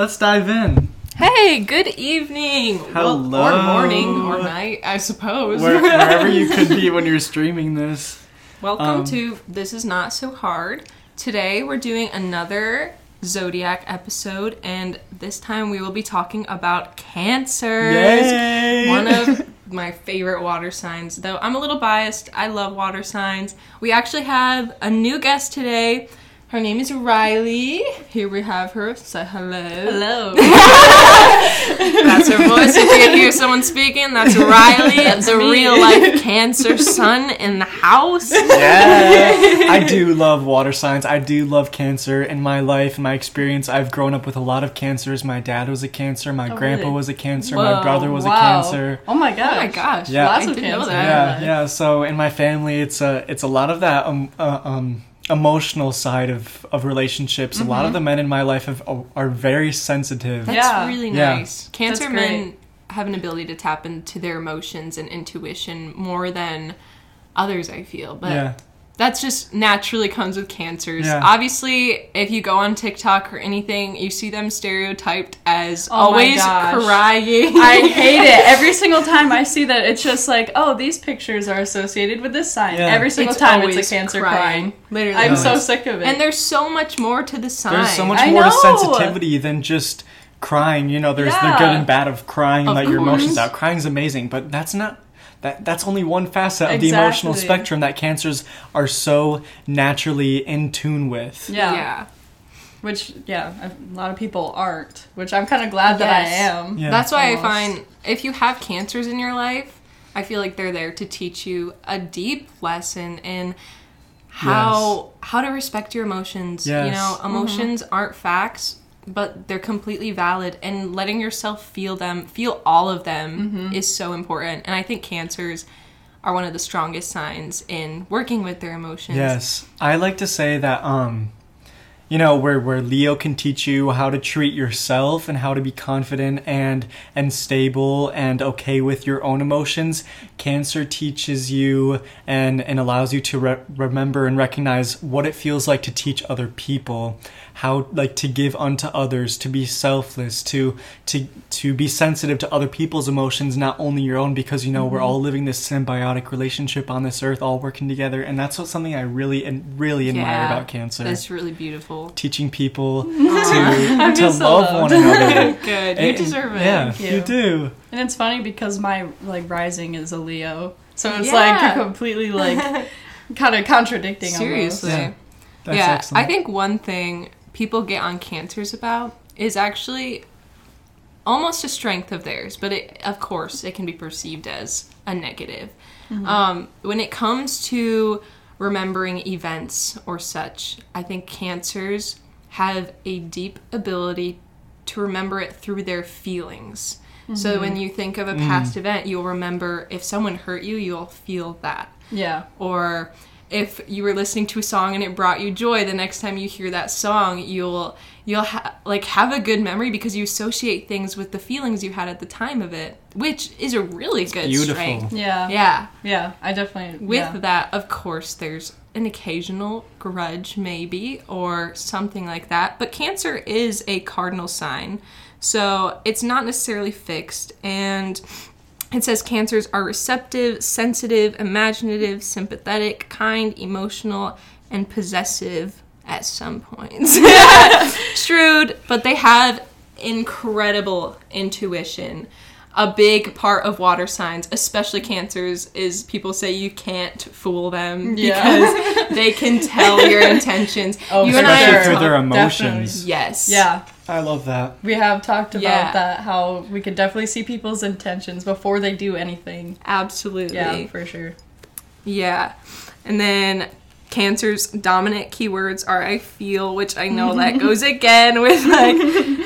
let's dive in. Hey, good evening. Hello. Well, or morning or night, I suppose. Where, wherever you could be when you're streaming this. Welcome Um, to This Is Not So Hard. Today we're doing another Zodiac episode, and this time we will be talking about cancer Yay! One of my favorite water signs, though I'm a little biased. I love water signs. We actually have a new guest today. Her name is Riley. Here we have her. Say hello. Hello. That's her voice. If you can hear someone speaking, that's Riley, the me. real life Cancer sun in the house. Yeah, I do love water signs. I do love cancer. In my life, in my experience, I've grown up with a lot of cancers. My dad was a cancer. My Oh, grandpa really? was a cancer. my brother was wow. a cancer. Oh my gosh. Oh my gosh! Yeah. Lots I of didn't know cancer. that. Yeah, Yeah. yeah. So in my family, it's a it's a lot of that um uh, um emotional side of of relationships. A lot of mm-hmm. the men in my life have, are very sensitive. That's Yeah. really Yeah. nice. Cancer That's men have an ability to tap into their emotions and intuition more than others. I feel, but yeah, that's just naturally comes with cancers. Yeah. Obviously, if you go on TikTok or anything, you see them stereotyped as Oh always crying. I hate it. Every single time I see that, it's just like, oh, these pictures are associated with this sign. Yeah. Every single It's time it's a cancer crying. Literally, I'm so sick of it. And there's so much more to the sign. there's so much I more to sensitivity than just crying. You know, there's the good and bad of crying and Of let your emotions course. out. Crying's amazing, but that's not. That, that's only one facet of the emotional spectrum that cancers are so naturally in tune with. yeah. yeah. Which, yeah, a lot of people aren't. Which I'm kind of glad that I am. Yeah. That's why Almost. I find if you have cancers in your life, I feel like they're there to teach you a deep lesson in how how to respect your emotions. You know, mm-hmm. emotions aren't facts, but they're completely valid and letting yourself feel them, feel all of them is so important. And I think cancers are one of the strongest signs in working with their emotions. Yes, I like to say that um, you know, where where Leo can teach you how to treat yourself and how to be confident and and stable and okay with your own emotions. Cancer teaches you and and allows you to re- remember and recognize what it feels like to teach other people how like to give unto others, to be selfless, to to to be sensitive to other people's emotions, not only your own, because you know we're mm-hmm. all living this symbiotic relationship on this earth, all working together, and that's what something I really and really admire Yeah, about cancer. That's really beautiful. Teaching people to to feel so love loved. one another. Good. You And- deserve it. Yeah, Thank you. you. do. And it's funny because my, like, rising is a Leo. So it's Yeah. like completely, like, kind of contradicting Seriously. almost. Yeah. That's yeah, excellent. I think one thing people get on cancers about is actually almost a strength of theirs, but it, of course it can be perceived as a negative. Um, when it comes to remembering events or such, I think cancers have a deep ability to remember it through their feelings. So mm-hmm. when you think of a mm. past event, you'll remember if someone hurt you, you'll feel that Yeah. or if you were listening to a song and it brought you joy the next time you hear that song you'll you'll ha- like have a good memory because you associate things with the feelings you had at the time of it which is a really good beautiful. strength Yeah. yeah Yeah. I definitely. with yeah. that of course there's an occasional grudge maybe or something like that but cancer is a cardinal sign so it's not necessarily fixed and it says cancers are receptive, sensitive, imaginative, sympathetic, kind, emotional, and possessive at some points. Shrewd, but they have incredible intuition. A big part of water signs, especially cancers, is people say you can't fool them Yeah. because they can tell your intentions. Oh, you for and I Especially are through talk- their Definitely. emotions. Yes. Yeah. I love that. We have talked about Yeah. that, how we could definitely see people's intentions before they do anything. Absolutely. Yeah, for sure. Yeah. And then Cancer's dominant keywords are I feel, which I know that goes again with like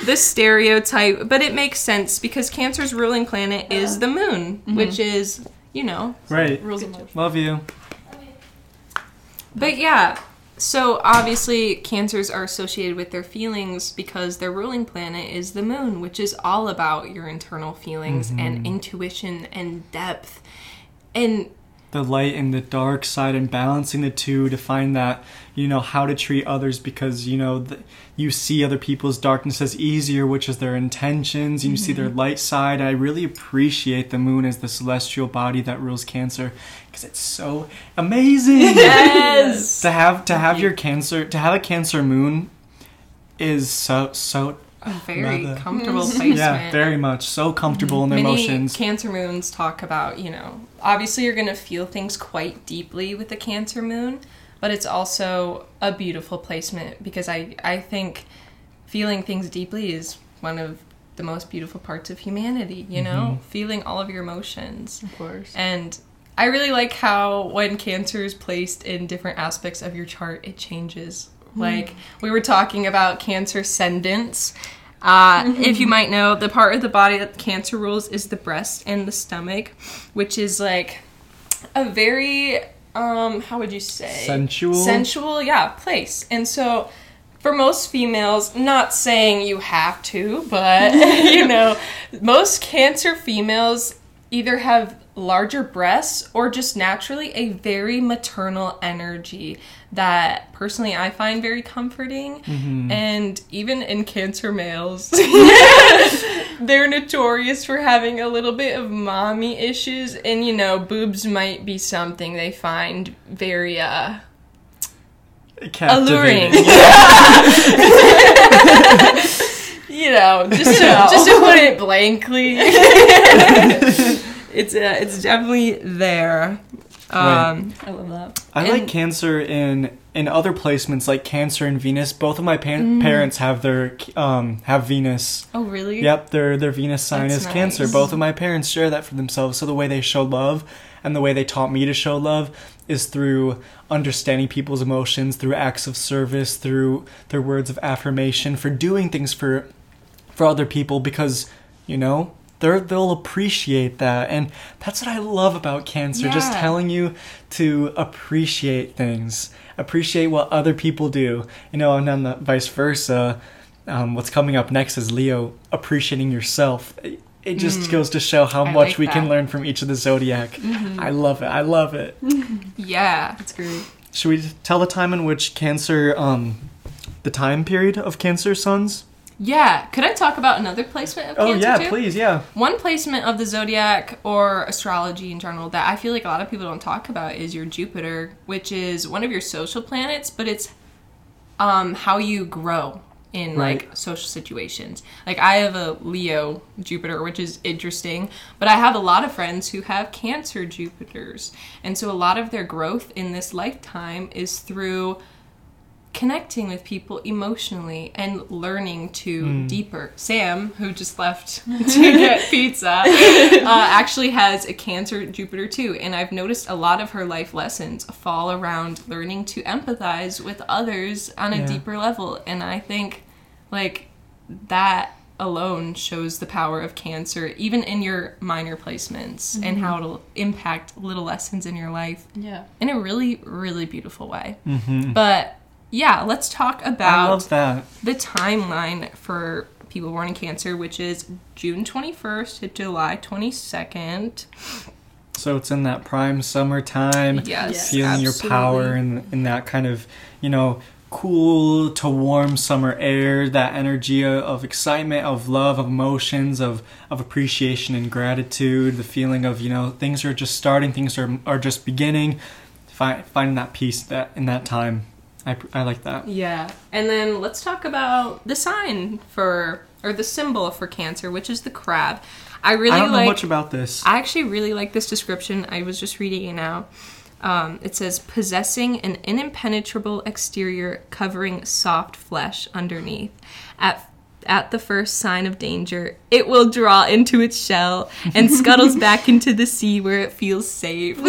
the stereotype, but it makes sense because Cancer's ruling planet is the moon, mm-hmm. which is, you know. Right. Rules of. Love you. But yeah, so obviously Cancers are associated with their feelings because their ruling planet is the moon, which is all about your internal feelings and mm-hmm. intuition and depth. And the light and the dark side and balancing the two to find that you know how to treat others because you know the, you see other people's darkness as easier which is their intentions. And you see their mm-hmm. light side. I really appreciate the moon as the celestial body that rules cancer because it's so amazing. Yes. to have to have your cancer to have a cancer moon is so so A very Mother. comfortable placement. yeah very much so comfortable in their Many emotions Cancer moons talk about, you know, obviously you're going to feel things quite deeply with the Cancer moon, but it's also a beautiful placement because I, I think feeling things deeply is one of the most beautiful parts of humanity, you know? Mm-hmm. Feeling all of your emotions. Of course. And I really like how when cancer is placed in different aspects of your chart, it changes. Like we were talking about cancer ascendants. Uh, If you might know, the part of the body that cancer rules is the breast and the stomach, which is like a very um how would you say Sensual? sensual yeah place and so for most females not saying you have to but you know most cancer females either have larger breasts or just naturally a very maternal energy that personally I find very comforting. And even in cancer males, they're notorious for having a little bit of mommy issues. And you know, boobs might be something they find very, uh, alluring. you know, just to, just to put it blankly, it's uh, it's definitely there. Um, I love that. I like Cancer in in other placements like Cancer and Venus. Both of my pa- Mm. parents have their um have Venus. oh, really? Yep, their their Venus sign That's is Cancer. Both of my parents share that for themselves. So the way they show love and the way they taught me to show love is through understanding people's emotions, through acts of service, through their words of affirmation, for doing things for for other people because you know they're, they'll appreciate that. And that's what i love about cancer just telling you to appreciate things appreciate what other people do. You know and then the vice versa um, what's coming up next is leo appreciating yourself. It, it just goes to show how Mm. I much like we can learn from each of the zodiac. Mm-hmm. i love it. I love it. Yeah. That's great. should we tell the time in which cancer um the time period of cancer suns Yeah. Could I talk about another placement of oh Cancer yeah too? please yeah One placement of the zodiac or astrology in general that I feel like a lot of people don't talk about is your Jupiter, which is one of your social planets, but it's um, how you grow in Right. like social situations. Like I have a Leo Jupiter, which is interesting, but I have a lot of friends who have Cancer Jupiters, and so a lot of their growth in this lifetime is through connecting with people emotionally and learning to hmm. deeper. Sam, who just left to get pizza, uh, actually has a Cancer Jupiter too, and I've noticed a lot of her life lessons fall around learning to empathize with others on a Yeah. deeper level, and I think like that alone shows the power of cancer even in your minor placements and mm-hmm. how it'll impact little lessons in your life Yeah. in a really really beautiful way mm-hmm. but yeah let's talk i about love that the timeline for people born in cancer which is june 21st to july 22nd So it's in that prime summertime, yes feeling your power absolutely. and in that kind of, you know, cool to warm summer air, that energy of excitement, of love, of emotions, of, of appreciation and gratitude, the feeling of, you know, things are just starting, things are, are just beginning, Fi- finding that peace that in that time. I, I like that. Yeah. And then let's talk about the sign for or the symbol for cancer, which is the crab. I really I don't know like much about this. I actually really like this description. I was just reading it now. Um, it says possessing an impenetrable exterior covering soft flesh underneath. At at the first sign of danger, it will draw into its shell and scuttles back into the sea where it feels safe. I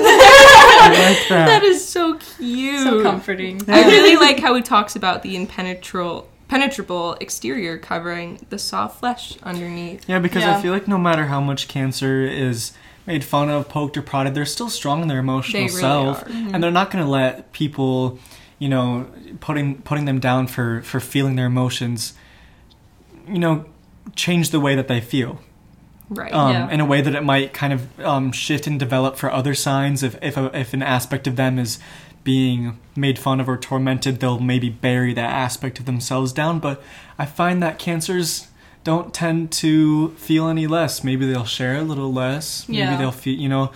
like that. that is so cute. So comforting. I really like how he talks about the impenetrable penetrable exterior covering the soft flesh underneath. Yeah, because I feel like no matter how much cancer is made fun of, poked, or prodded, they're still strong in their emotional They really self, are. Mm-hmm. and they're not going to let people, you know, putting putting them down for for feeling their emotions, you know, change the way that they feel. Right. um, Yeah. in a way that it might kind of um, shift and develop for other signs. If if, a, if an aspect of them is being made fun of or tormented, they'll maybe bury that aspect of themselves down. But I find that cancers don't tend to feel any less. Maybe they'll share a little less. Maybe Yeah. they'll feel, you know.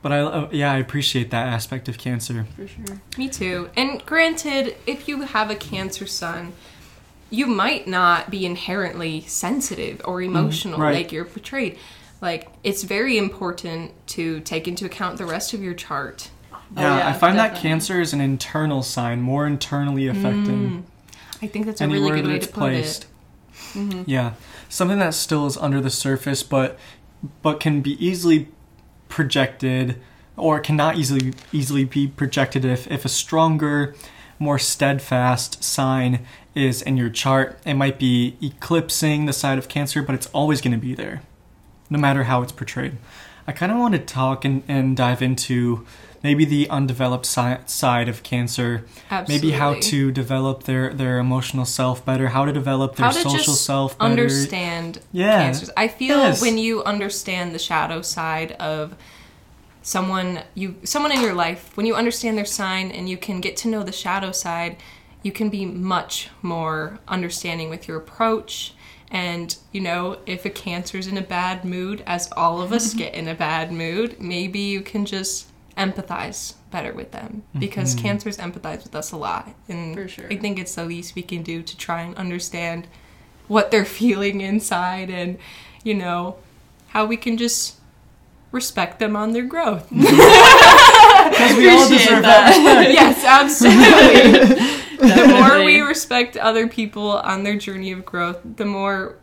But I, uh, yeah, I appreciate that aspect of cancer. For sure. Me too. And granted, if you have a Cancer sun, you might not be inherently sensitive or mm, emotional right. like you're portrayed. Like, it's very important to take into account the rest of your chart. Yeah, Oh, yeah, I find that cancer is an internal sign, more internally affecting. Mm. I think that's a anywhere really good that way it's to put placed. it. Yeah, something that still is under the surface, but but can be easily projected, or cannot easily easily be projected if if a stronger, more steadfast sign is in your chart. It might be eclipsing the side of Cancer, but it's always going to be there, no matter how it's portrayed. I kind of want to talk and, and dive into maybe the undeveloped si- side of Cancer Absolutely. maybe how to develop their their emotional self better how to develop their to social self better understand Yeah. cancers. I feel Yes. when you understand the shadow side of someone you someone in your life, when you understand their sign and you can get to know the shadow side, you can be much more understanding with your approach. And you know, if a cancer's in a bad mood, as all of us get in a bad mood, maybe you can just empathize better with them mm-hmm. because cancers empathize with us a lot, and For sure. I think it's the least we can do to try and understand what they're feeling inside and you know how we can just respect them on their growth. Because we all deserve that. that, yes absolutely. The more we respect other people on their journey of growth the more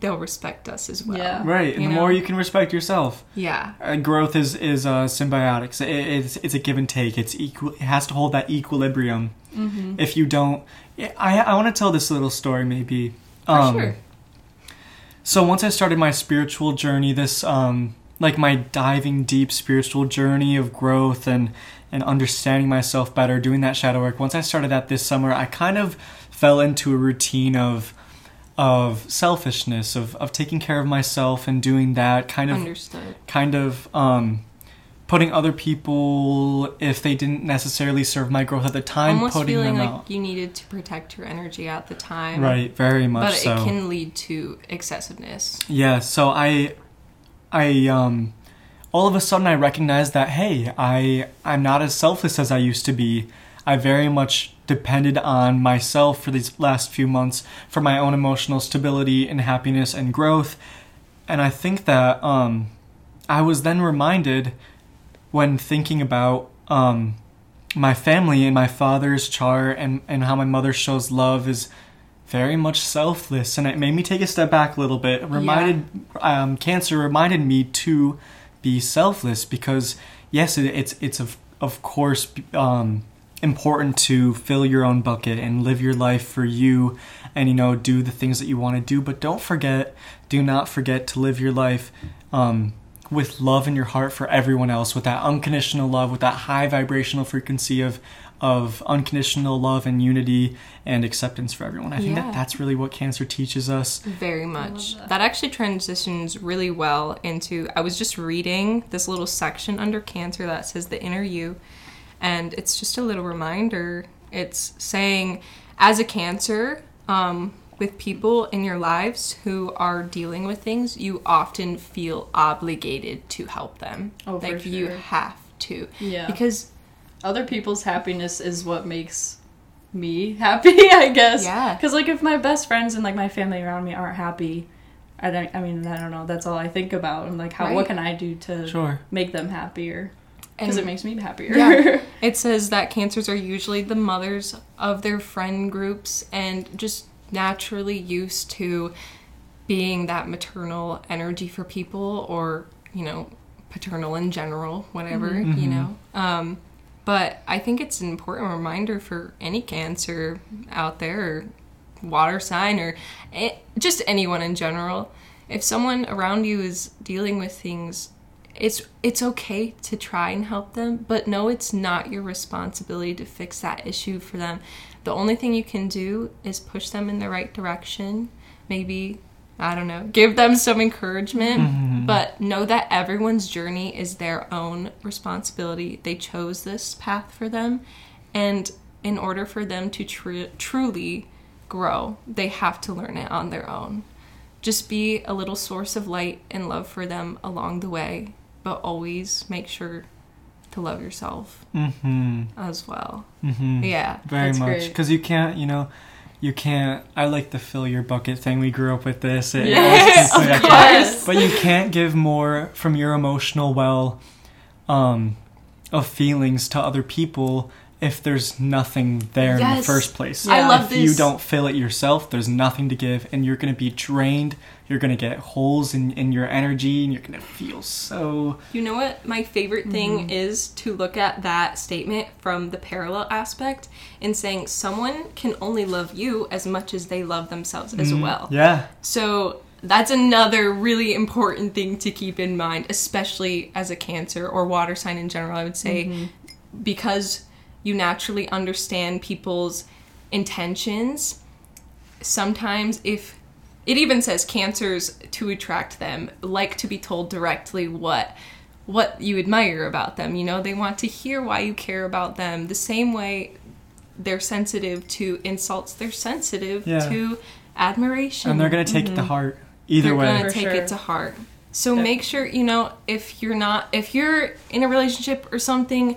they'll respect us as well. Yeah. right and the know? more you can respect yourself. Yeah. Uh, growth is is uh, symbiotic so it, it's it's a give and take. It's equal it has to hold that equilibrium. Mm-hmm. if you don't i i want to tell this little story maybe. For Um, sure. So once I started my spiritual journey, this um like my diving deep spiritual journey of growth and and understanding myself better, doing that shadow work. Once I started that this summer, I kind of fell into a routine of of selfishness, of of taking care of myself and doing that kind of understood kind of um putting other people if they didn't necessarily serve my growth at the time, almost putting feeling them like out. you needed to protect your energy at the time Right, very much but so. it can lead to excessiveness Yeah, so I I um all of a sudden I recognized that hey, I I'm not as selfless as I used to be. I very much depended on myself for these last few months for my own emotional stability and happiness and growth. And I think that um I was then reminded when thinking about um my family and my father's chart and, and how my mother shows love is very much selfless and it made me take a step back a little bit. It reminded um, cancer reminded me to be selfless because yes it, it's it's of of course um, important to fill your own bucket and live your life for you and you know do the things that you want to do. But don't forget do not forget to live your life um, with love in your heart for everyone else with that unconditional love with that high vibrational frequency of of unconditional love and unity and acceptance for everyone i think Yeah. that that's really what cancer teaches us Very much. That. actually transitions really well into. I was just reading this little section under cancer that says the inner you, and it's just a little reminder. It's saying, as a cancer, um, with people in your lives who are dealing with things, you often feel obligated to help them. Oh, for like you have to. Yeah. Because Other people's happiness is what makes me happy, I guess. Yeah. Because like if my best friends and like my family around me aren't happy, I don't. I mean, I don't know. That's all I think about. I'm like, how? Right. What can I do to sure make them happier? Because it makes me happier. Yeah. It says that cancers are usually the mothers of their friend groups and just naturally used to being that maternal energy for people or, you know, paternal in general, whatever, Mm-hmm. you know. Um, but I think it's an important reminder for any cancer out there, water sign, or just anyone in general. If someone around you is dealing with things it's it's okay to try and help them, but no, it's not your responsibility to fix that issue for them. The only thing you can do is push them in the right direction. Maybe I don't know, give them some encouragement, Mm-hmm. but know that everyone's journey is their own responsibility. They chose this path for them, and in order for them to tr- truly grow, they have to learn it on their own. Just be a little source of light and love for them along the way, but always make sure to love yourself Mm-hmm. as well. Mm-hmm. Yeah. Very much. Because you can't, you know, you can't. I like the fill your bucket thing. We grew up with this. It- Yes, of course. But you can't give more from your emotional well um, of feelings to other people if there's nothing there in the first place. Yeah. I love if you don't fill it yourself, there's nothing to give, and you're going to be drained. You're going to get holes in, in your energy, and you're going to feel so. You know what? My favorite Mm-hmm. thing is to look at that statement from the parallel aspect and saying someone can only love you as much as they love themselves as well. Mm-hmm. Yeah. So that's another really important thing to keep in mind, especially as a Cancer or water sign in general, I would say, because you naturally understand people's intentions. Sometimes, if it even says cancers to attract them like to be told directly what what you admire about them you know they want to hear why you care about them the same way they're sensitive to insults they're sensitive Yeah. to admiration And they're going to take it to mm-hmm. heart either way. they're gonna take sure. it to heart. So Def- make sure you know if you're not if you're in a relationship or something,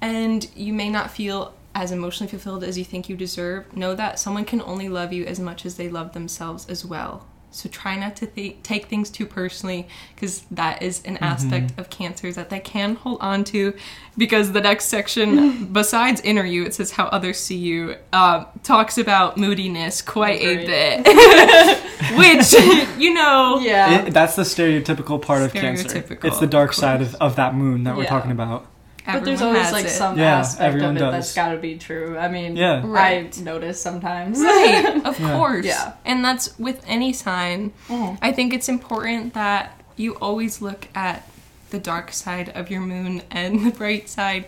and you may not feel as emotionally fulfilled as you think you deserve. Know that someone can only love you as much as they love themselves as well. So try not to th- take things too personally because that is an aspect of cancers that they can hold on to. Because the next section, besides inner you, it says how others see you, uh, talks about moodiness quite a bit. Which, you know, Yeah. It, that's the stereotypical part of cancer. It's the dark of side of, of that moon that we're talking about. But there's always like it. some Yeah, aspect everyone of it does. that's got to be true. I mean, Yeah. Right. I notice sometimes. Right, of Yeah. course. Yeah. And that's with any sign. Mhm. I think it's important that you always look at the dark side of your moon and the bright side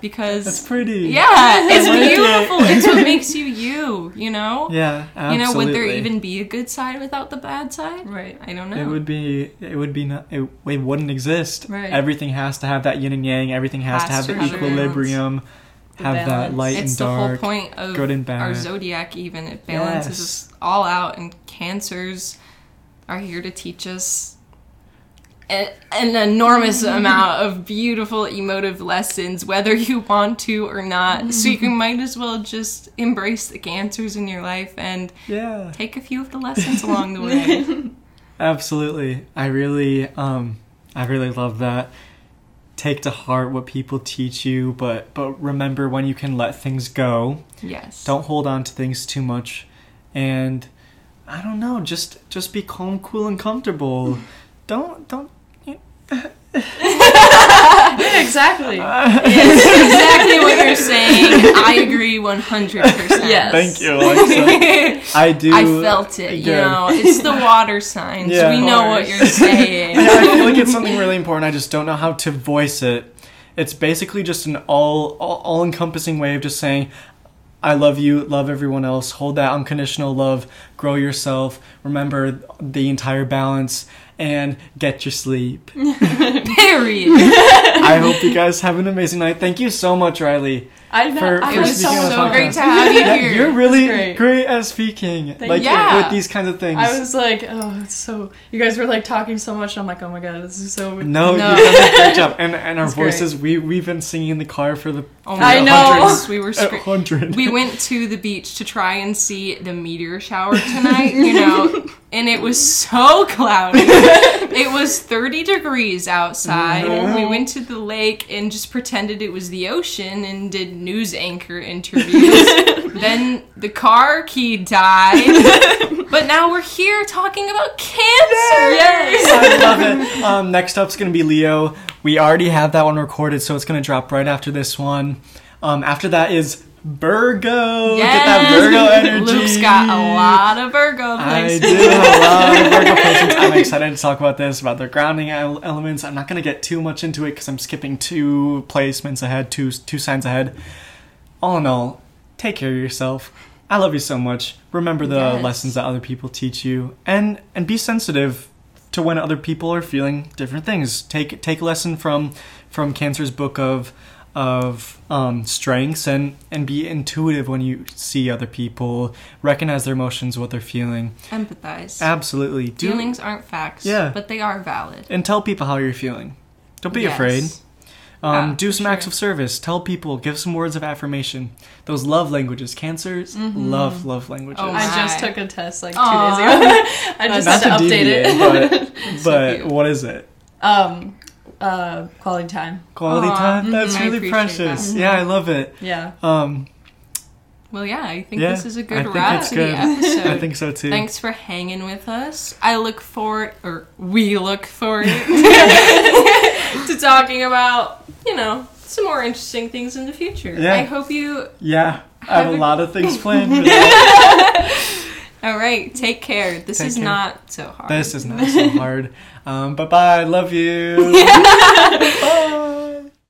because it's pretty. yeah, it's I like it. beautiful. it's what makes you you, you know? Yeah, absolutely. You know, would there even be a good side without the bad side? Right. I don't know. It would be. It would be. Not, it, it wouldn't exist. Right. Everything has to have that yin and yang. Everything has, to have Has to the have a equilibrium. The Have that light it's and the whole dark. point of good and bad. our zodiac even it balances Yes. us all out and cancers are here to teach us a- an enormous amount of beautiful emotive lessons whether you want to or not so you might as well just embrace the cancers in your life and Yeah. take a few of the lessons along the way Absolutely. I really. Um. I really love that. Take to heart what people teach you, but but remember when you can let things go. yes Don't hold on to things too much, and I don't know. Just just be calm, cool, and comfortable. don't don't. Yeah, exactly. it's exactly what you're saying i agree 100% Yes. Thank you, Alexa. I do. I felt it, you know. It's the water signs. Yeah. we know what you're saying. Yeah, I feel like it's something really important. I just don't know how to voice it. It's basically just an all all, all encompassing way of just saying, "I love you, love everyone else, hold that unconditional love, grow yourself, remember the entire balance, and get your sleep." Period. I hope you guys have an amazing night. Thank you so much, Riley. I know. For- I It for was speaking on the so great to have you Yeah, here. you're really great. great. at speaking, like Yeah. with these kinds of things. I was like, oh, it's so. You guys were like talking so much. I'm like, oh my god, this is so. no, No. you did a great job, and and our It's great. voices. We we've been singing in the car for the Oh I know. hundreds. We were a scre- hundred. we went to the beach to try and see the meteor shower tonight, you know, and it was so cloudy. It was 30 degrees outside. No. We went to the lake and just pretended it was the ocean and did news anchor interviews. then the car key died. but now we're here talking about cancer. Yes. I love it. Um, next up's gonna be Leo. We already have that one recorded, so it's gonna drop right after this one. Um, after that is Virgo. Get that Virgo energy. Luke's got a lot of Virgo I places. do have a lot of Virgo placements. I'm excited to talk about this, about their grounding elements. I'm not going to get too much into it because I'm skipping two placements ahead, two two signs ahead. All in all, take care of yourself. I love you so much. Remember the Yes. lessons that other people teach you, and and be sensitive to when other people are feeling different things. Take take a lesson from from Cancer's book of of um, strengths and and be intuitive when you see other people. Recognize their emotions, what they're feeling. Empathize. Absolutely. Do Feelings aren't facts, Yeah. but they are valid. and tell people how you're feeling. Don't be Yes. afraid. Um, Yeah, do for some acts of service. Tell people. Give some words of affirmation. Those love languages. Cancers love love languages. Oh, I just took a test like two Aw. days ago. I just Not had to to update deviate, it. but, but cute. what is it? um, uh, quality time. Quality Aw, time. That's mhm, really precious. that. Yeah, I love it. Yeah. Um, Well, yeah, I think yeah, this is a good think wrap it's to the episode. I think so too. Thanks for hanging with us. I look forward, or we look forward to talking about, you know, some more interesting things in the future. Yeah. I hope you. Yeah, I have a Have a- lot of things planned for that. All right, take care. This Take is care. not so hard. this is not so hard. Um, bye bye. Love you. Bye.